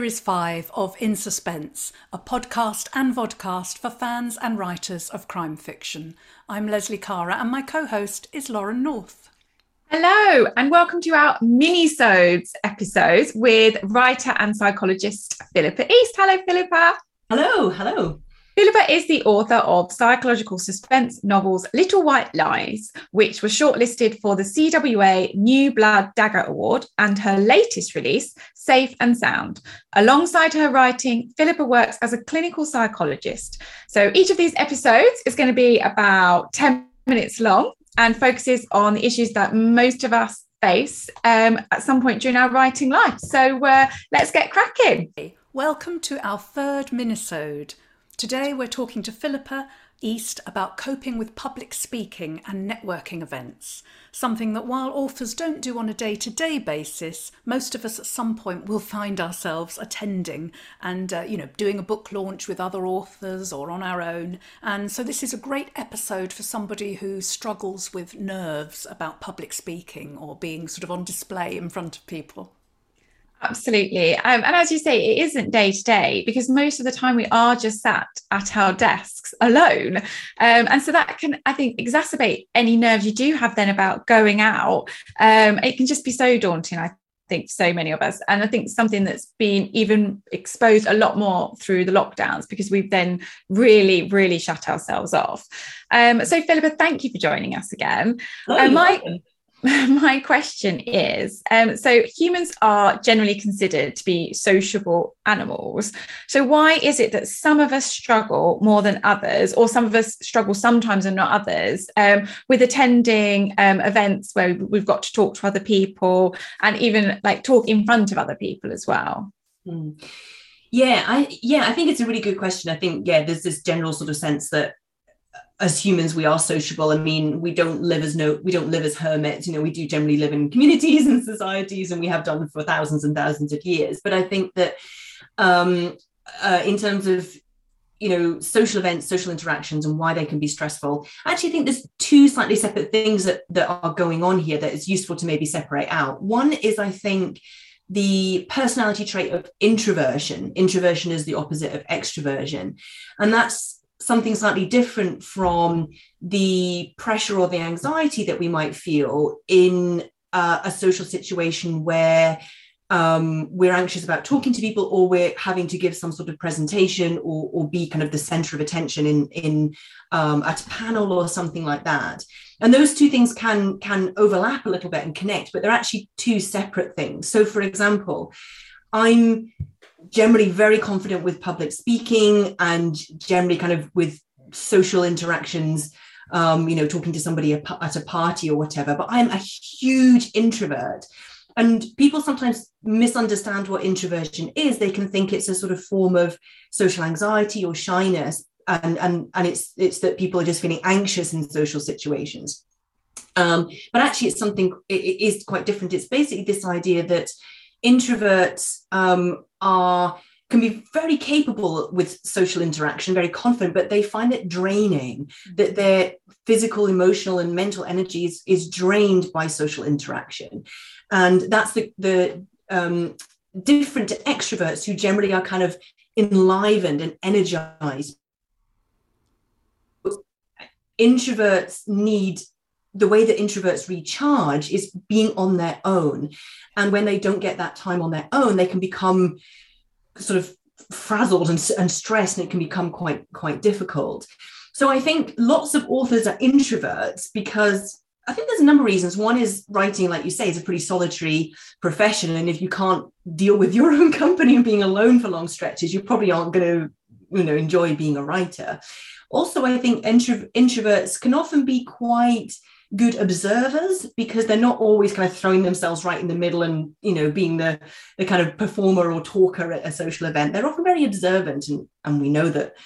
Series 5 of In Suspense, a podcast and vodcast for fans and writers of crime fiction. I'm Lesley Kara and my co-host is Lauren North. Hello, and welcome to our mini-sodes episodes with writer and psychologist Philippa East. Hello, Philippa. Hello, hello. Philippa is the author of psychological suspense novels Little White Lies, which was shortlisted for the CWA New Blood Dagger Award, and her latest release, Safe and Sound. Alongside her writing, Philippa works as a clinical psychologist. So each of these episodes is going to be about 10 minutes long and focuses on the issues that most of us face um, at some point during our writing life. So uh, let's get cracking. Welcome to our third minisode Today we're talking to Philippa East about coping with public speaking and networking events, something that while authors don't do on a day to day basis, most of us at some point will find ourselves attending and, uh, you know, doing a book launch with other authors or on our own. And so this is a great episode for somebody who struggles with nerves about public speaking or being sort of on display in front of people. Absolutely. Um, and as you say, it isn't day to day because most of the time we are just sat at our desks alone. Um, and so that can, I think, exacerbate any nerves you do have then about going out. Um, it can just be so daunting, I think, so many of us. And I think something that's been even exposed a lot more through the lockdowns because we've then really, really shut ourselves off. Um, so, Philippa, thank you for joining us again. Oh, uh, my, my question is um, so humans are generally considered to be sociable animals. So, why is it that some of us struggle more than others, or some of us struggle sometimes and not others, um, with attending um, events where we've got to talk to other people and even like talk in front of other people as well? Mm. Yeah, I yeah, I think it's a really good question. I think yeah, there's this general sort of sense that as humans we are sociable. I mean we don't live as no we don't live as hermits. You know we do generally live in communities and societies and we have done for thousands and thousands of years. But i think that um, uh, in terms of you know social events social interactions and why they can be stressful i actually think there's two slightly separate things that, that are going on here that is useful to maybe separate out. One is i think the personality trait of introversion. Introversion is the opposite of extroversion. And that's something slightly different from the pressure or the anxiety that we might feel in uh, a social situation where um, we're anxious about talking to people or we're having to give some sort of presentation or, or be kind of the center of attention in, in um, at a panel or something like that. And those two things can can overlap a little bit and connect but they're actually two separate things. So for example i'm generally very confident with public speaking and generally kind of with social interactions um, you know talking to somebody at a party or whatever. But i'm a huge introvert. And people sometimes misunderstand what introversion is. They can think it's a sort of form of social anxiety or shyness. And and and it's it's that people are just feeling anxious in social situations. Um, but actually it's something it, it is quite different. It's basically this idea that introverts um, are can be very capable with social interaction, very confident, but they find it draining, that their physical, emotional, and mental energy is, is drained by social interaction. And that's the, the um, different to extroverts who generally are kind of enlivened and energized. Introverts need the way that introverts recharge is being on their own. And when they don't get that time on their own, they can become sort of frazzled and, and stressed, and it can become quite, quite difficult. So I think lots of authors are introverts because I think there's a number of reasons. One is writing, like you say, is a pretty solitary profession. And if you can't deal with your own company and being alone for long stretches, you probably aren't going to, you know, enjoy being a writer. Also, I think intro- introverts can often be quite good observers because they're not always kind of throwing themselves right in the middle and you know being the the kind of performer or talker at a social event. They're often very observant and and we know that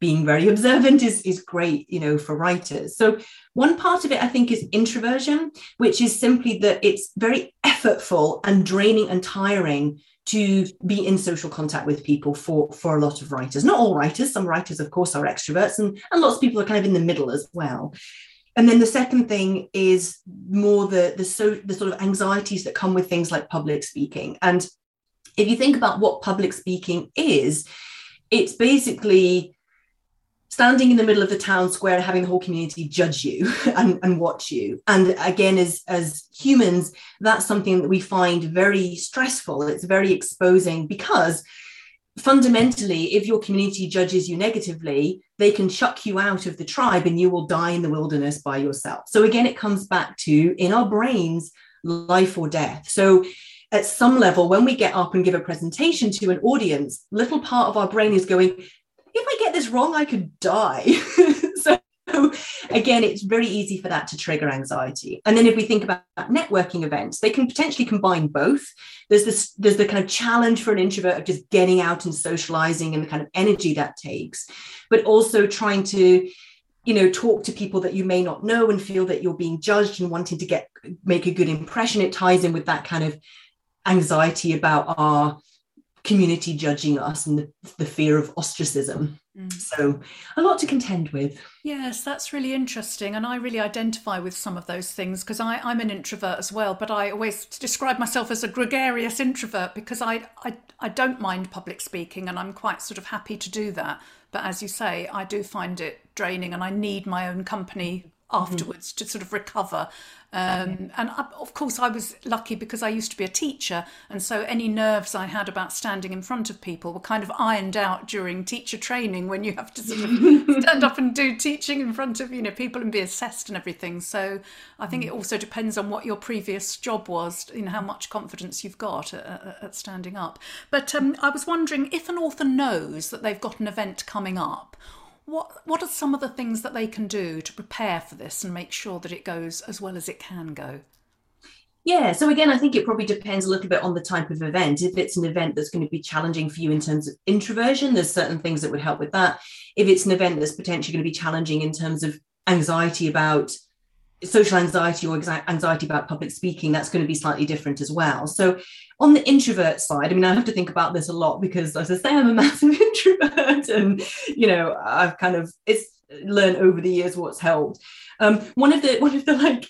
being very observant is is great you know for writers. So one part of it i think is introversion which is simply that it's very effortful and draining and tiring to be in social contact with people for for a lot of writers. Not all writers some writers of course are extroverts and and lots of people are kind of in the middle as well and then the second thing is more the the so the sort of anxieties that come with things like public speaking and if you think about what public speaking is, it's basically standing in the middle of the town square and having the whole community judge you and, and watch you. And again, as, as humans, that's something that we find very stressful. It's very exposing because fundamentally, if your community judges you negatively, they can chuck you out of the tribe and you will die in the wilderness by yourself. So again, it comes back to in our brains, life or death. So at some level, when we get up and give a presentation to an audience, little part of our brain is going, if I get this wrong, I could die. so again, it's very easy for that to trigger anxiety. And then if we think about networking events, they can potentially combine both. There's this, there's the kind of challenge for an introvert of just getting out and socializing and the kind of energy that takes, but also trying to you know talk to people that you may not know and feel that you're being judged and wanting to get make a good impression it ties in with that kind of anxiety about our community judging us and the, the fear of ostracism. Mm. So, a lot to contend with. Yes, that's really interesting. And I really identify with some of those things because I'm an introvert as well, but I always describe myself as a gregarious introvert because I, I, I don't mind public speaking and I'm quite sort of happy to do that. But as you say, I do find it draining and I need my own company. Afterwards mm-hmm. to sort of recover. Um, and I, of course, I was lucky because I used to be a teacher, and so any nerves I had about standing in front of people were kind of ironed out during teacher training when you have to sort of stand up and do teaching in front of you know people and be assessed and everything. So I think mm. it also depends on what your previous job was, you know, how much confidence you've got at, at, at standing up. But um, I was wondering if an author knows that they've got an event coming up what what are some of the things that they can do to prepare for this and make sure that it goes as well as it can go? Yeah, so again, I think it probably depends a little bit on the type of event. If it's an event that's going to be challenging for you in terms of introversion, there's certain things that would help with that. If it's an event that's potentially going to be challenging in terms of anxiety about social anxiety or anxiety about public speaking, that's going to be slightly different as well. So, on the introvert side, I mean, I have to think about this a lot because, as I say, I'm a massive introvert, and you know, I've kind of it's learned over the years what's helped. Um, one of the one of the like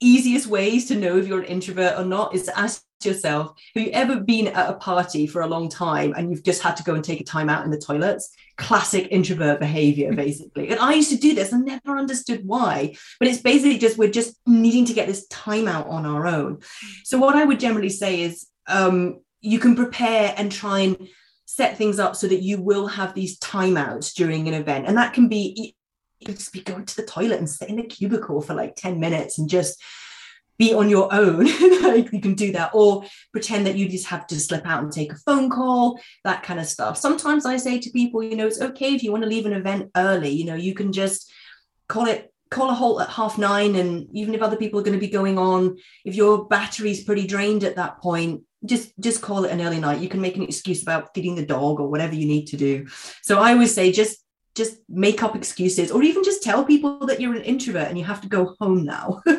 easiest ways to know if you're an introvert or not is to ask yourself have you ever been at a party for a long time and you've just had to go and take a time out in the toilets? Classic introvert behavior basically. And i used to do this and never understood why but it's basically just we're just needing to get this time out on our own. So what i would generally say is um, you can prepare and try and set things up so that you will have these timeouts during an event. And that can be you could just be going to the toilet and sit in a cubicle for like 10 minutes and just be on your own. Like you can do that. Or pretend that you just have to slip out and take a phone call that kind of stuff. Sometimes i say to people you know it's okay if you want to leave an event early. You know you can just call it call a halt at half nine and even if other people are going to be going on if your battery's pretty drained at that point just just call it an early night. You can make an excuse about feeding the dog or whatever you need to do. So i always say just just make up excuses or even just tell people that you're an introvert and you have to go home now.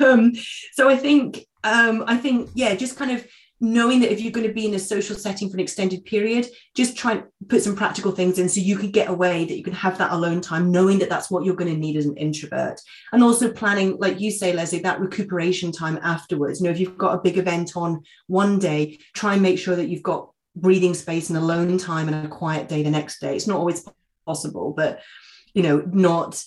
Um, so i think um, i think yeah just kind of knowing that if you're going to be in a social setting for an extended period just try and put some practical things in so you can get away that you can have that alone time knowing that that's what you're going to need as an introvert. And also planning like you say lesley that recuperation time afterwards. You know if you've got a big event on one day try and make sure that you've got breathing space and alone time and a quiet day the next day. It's not always possible but you know not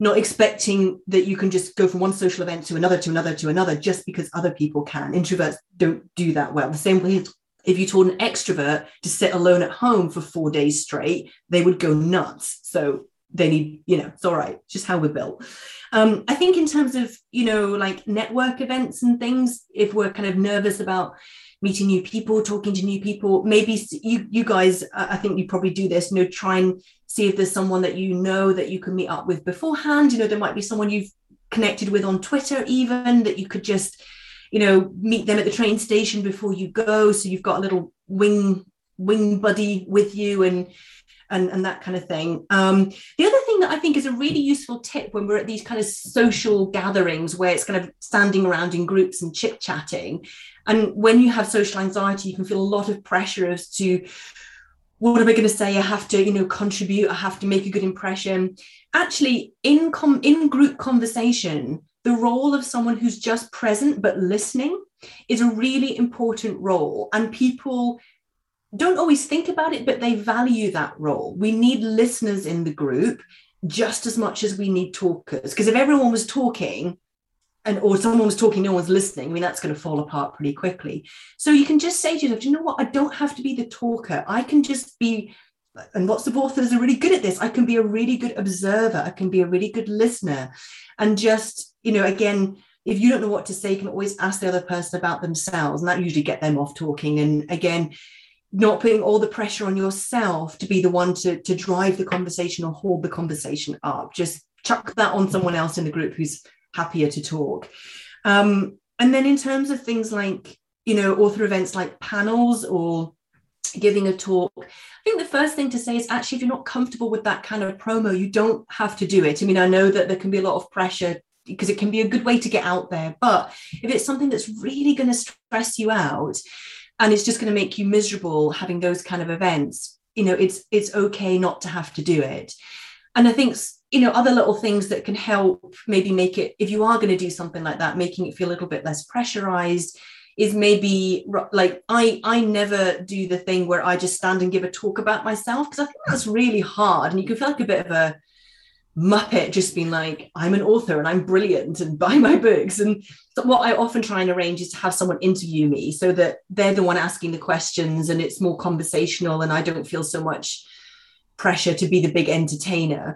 not expecting that you can just go from one social event to another to another to another just because other people can. Introverts don't do that well. The same way if you told an extrovert to sit alone at home for four days straight they would go nuts. So they need you know it's all right. Just how we're built. Um, i think in terms of you know like network events and things if we're kind of nervous about meeting new people, talking to new people. Maybe you you guys, I think you probably do this. You know, try and see if there's someone that you know that you can meet up with beforehand. You know, there might be someone you've connected with on Twitter, even that you could just, you know, meet them at the train station before you go. So you've got a little wing wing buddy with you and and, and that kind of thing. Um, the other thing that I think is a really useful tip when we're at these kind of social gatherings where it's kind of standing around in groups and chit chatting and when you have social anxiety, you can feel a lot of pressure as to what am I going to say? I have to, you know, contribute. I have to make a good impression. Actually, in com- in group conversation, the role of someone who's just present but listening is a really important role and people don't always think about it but they value that role we need listeners in the group just as much as we need talkers because if everyone was talking and or someone was talking no one's listening i mean that's going to fall apart pretty quickly. So you can just say to yourself you know what? I don't have to be the talker. I can just be and lots of authors are really good at this i can be a really good observer. I can be a really good listener. And just you know again if you don't know what to say you can always ask the other person about themselves and that usually get them off talking. And again not putting all the pressure on yourself to be the one to, to drive the conversation or hold the conversation up. Just chuck that on someone else in the group who's happier to talk. Um, and then in terms of things like you know author events like panels or giving a talk i think the first thing to say is actually if you're not comfortable with that kind of promo you don't have to do it. I mean i know that there can be a lot of pressure because it can be a good way to get out there but if it's something that's really going to stress you out and it's just going to make you miserable having those kind of events you know it's it's okay not to have to do it and i think you know other little things that can help maybe make it if you are going to do something like that making it feel a little bit less pressurized is maybe like I I never do the thing where I just stand and give a talk about myself because I think that's really hard and you can feel like a bit of a muppet just being like I'm an author and I'm brilliant and buy my books. And what I often try and arrange is to have someone interview me so that they're the one asking the questions and it's more conversational and I don't feel so much pressure to be the big entertainer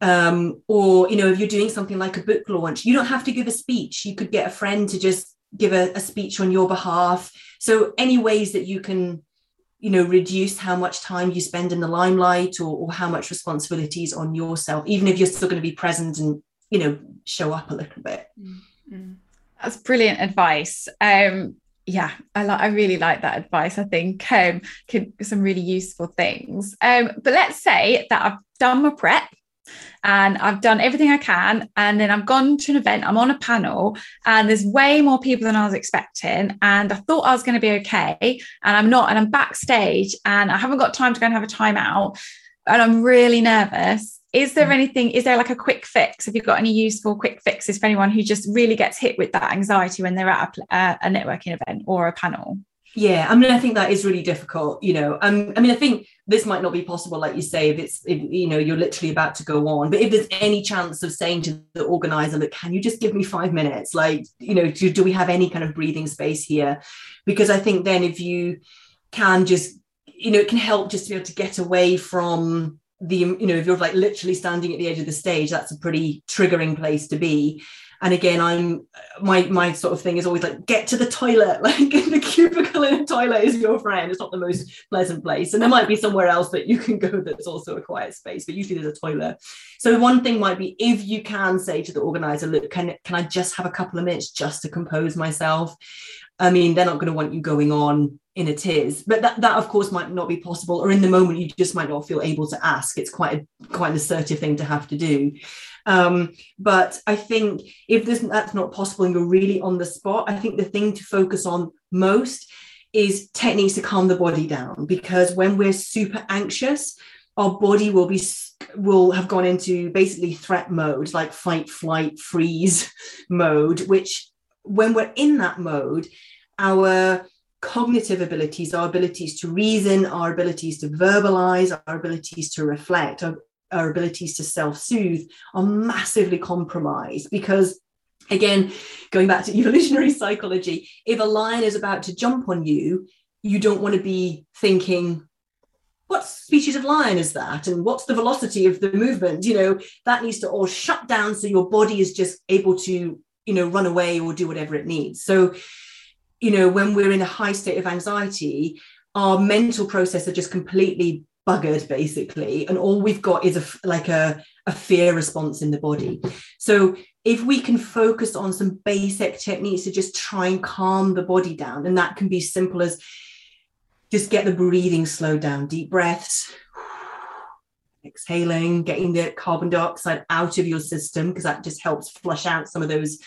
um, or you know if you're doing something like a book launch you don't have to give a speech you could get a friend to just give a, a speech on your behalf. So any ways that you can you know reduce how much time you spend in the limelight or, or how much responsibilities on yourself even if you're still going to be present and you know show up a little bit mm-hmm. that's brilliant advice um yeah i like i really like that advice i think um can some really useful things um but let's say that i've done my prep and I've done everything I can. And then I've gone to an event, I'm on a panel, and there's way more people than I was expecting. And I thought I was going to be okay. And I'm not. And I'm backstage and I haven't got time to go and have a timeout. And I'm really nervous. Is there mm. anything, is there like a quick fix? Have you got any useful quick fixes for anyone who just really gets hit with that anxiety when they're at a, uh, a networking event or a panel? yeah i mean i think that is really difficult you know um, i mean i think this might not be possible like you say if it's if you know you're literally about to go on but if there's any chance of saying to the organizer look can you just give me five minutes like you know do, do we have any kind of breathing space here because i think then if you can just you know it can help just to be able to get away from the you know if you're like literally standing at the edge of the stage that's a pretty triggering place to be. And again i'm my my sort of thing is always like get to the toilet. Like the cubicle in a toilet is your friend. It's not the most pleasant place. And there might be somewhere else that you can go that's also a quiet space but usually there's a toilet. So one thing might be if you can say to the organizer look can, can i just have a couple of minutes just to compose myself i mean they're not going to want you going on in a tears but that, that of course might not be possible or in the moment you just might not feel able to ask. It's quite a quite an assertive thing to have to do. Um, but I think if this, that's not possible and you're really on the spot, I think the thing to focus on most is techniques to calm the body down. Because when we're super anxious, our body will be will have gone into basically threat mode, like fight, flight, freeze mode, which when we're in that mode, our cognitive abilities, our abilities to reason, our abilities to verbalize, our abilities to reflect, our our abilities to self-soothe are massively compromised because again going back to evolutionary psychology if a lion is about to jump on you you don't want to be thinking what species of lion is that? And what's the velocity of the movement? You know that needs to all shut down so your body is just able to you know run away or do whatever it needs. So you know when we're in a high state of anxiety our mental process are just completely buggered basically. And all we've got is a like a, a fear response in the body. So if we can focus on some basic techniques to just try and calm the body down and that can be simple as just get the breathing slowed down deep breaths exhaling getting the carbon dioxide out of your system because that just helps flush out some of those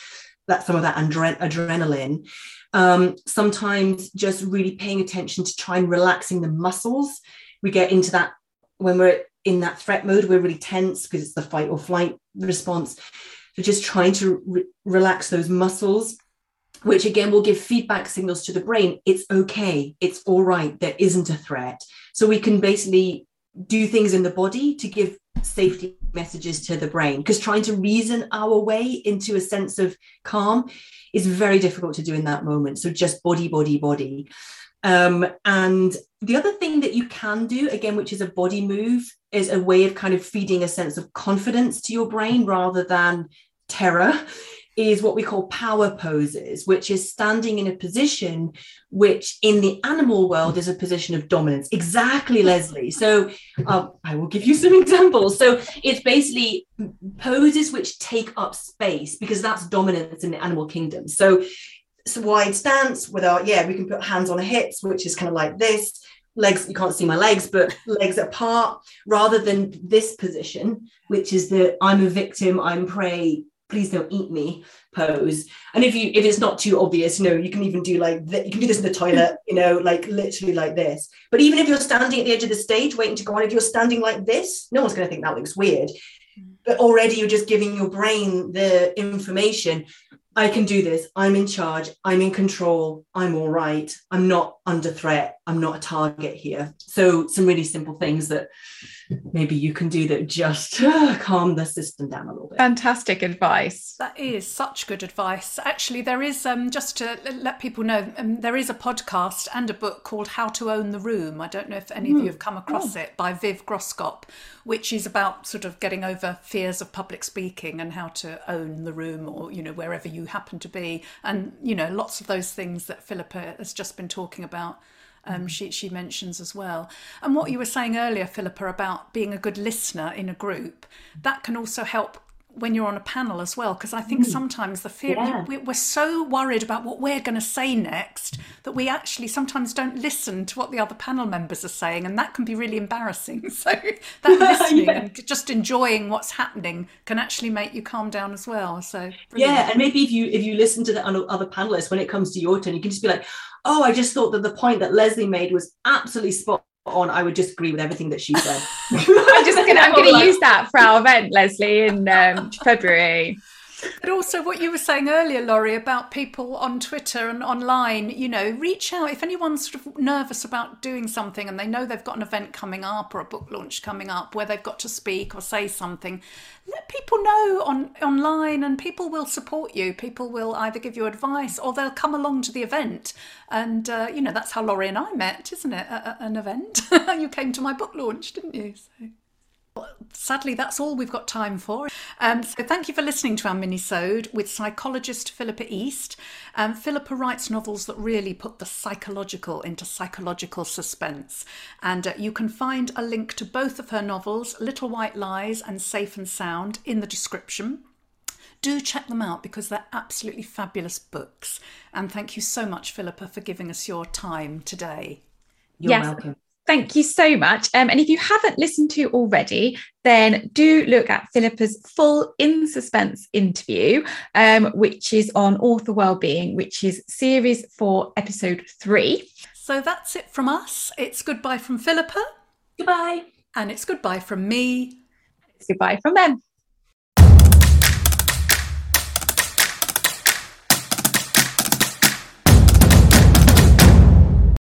that some of that adre- adrenaline um, sometimes just really paying attention to try and relaxing the muscles. We get into that when we're in that threat mode, we're really tense because it's the fight or flight response. So just trying to re- relax those muscles which again will give feedback signals to the brain. It's okay. It's all right. There isn't a threat. So we can basically do things in the body to give safety messages to the brain. Because trying to reason our way into a sense of calm is very difficult to do in that moment. So just body body body. Um, and the other thing that you can do again which is a body move is a way of kind of feeding a sense of confidence to your brain rather than terror is what we call power poses, which is standing in a position which in the animal world is a position of dominance. Exactly, Lesley. So um, I will give you some examples. So it's basically poses which take up space because that's dominance in the animal kingdom. So a wide stance with our, yeah, we can put hands on hips, which is kind of like this. Legs, you can't see my legs, but legs apart, rather than this position, which is the I'm a victim, I'm prey, please don't eat me pose and if you if it's not too obvious you know you can even do like th- you can do this in the toilet you know like literally like this but even if you're standing at the edge of the stage waiting to go on if you're standing like this no one's going to think that looks weird mm. but already you're just giving your brain the information I can do this. I'm in charge. I'm in control. I'm all right. I'm not under threat. I'm not a target here. So, some really simple things that maybe you can do that just uh, calm the system down a little bit. Fantastic advice. That is such good advice. Actually, there is, um, just to let people know, um, there is a podcast and a book called How to Own the Room. I don't know if any mm. of you have come across oh. it by Viv Groskop, which is about sort of getting over fears of public speaking and how to own the room or, you know, wherever you happen to be. And, you know, lots of those things that Philippa has just been talking about um, mm-hmm. she, she mentions as well. And what you were saying earlier, Philippa, about being a good listener in a group, that can also help when you're on a panel as well because i think mm. sometimes the fear yeah. we, we're so worried about what we're going to say next that we actually sometimes don't listen to what the other panel members are saying and that can be really embarrassing so that listening yeah. and just enjoying what's happening can actually make you calm down as well so brilliant. yeah and maybe if you if you listen to the other panelists when it comes to your turn you can just be like oh, I just thought that the point that Lesley made was absolutely spot on. I would just agree with everything that she said. I'm just gonna I'm gonna use that for our event, Lesley, in um, February. But also, what you were saying earlier, Laurie, about people on Twitter and online, you know, reach out if anyone's sort of nervous about doing something and they know they've got an event coming up or a book launch coming up where they've got to speak or say something. Let people know on online, and people will support you. People will either give you advice or they'll come along to the event. And uh, you know, that's how Laurie and I met, isn't it? At, at an event. you came to my book launch, didn't you? So sadly, that's all we've got time for. Um, so thank you for listening to our mini-sode with psychologist Philippa East. Um, Philippa writes novels that really put the psychological into psychological suspense. And uh, you can find a link to both of her novels, Little White Lies and Safe and Sound, in the description. Do check them out because they're absolutely fabulous books. And thank you so much, Philippa, for giving us your time today. You're yes. welcome. Thank you so much. Um, and if you haven't listened to already, then do look at Philippa's full in suspense interview, um, which is on author wellbeing, which is series four, episode three. So that's it from us. It's goodbye from Philippa. Goodbye. And it's goodbye from me. It's goodbye from them.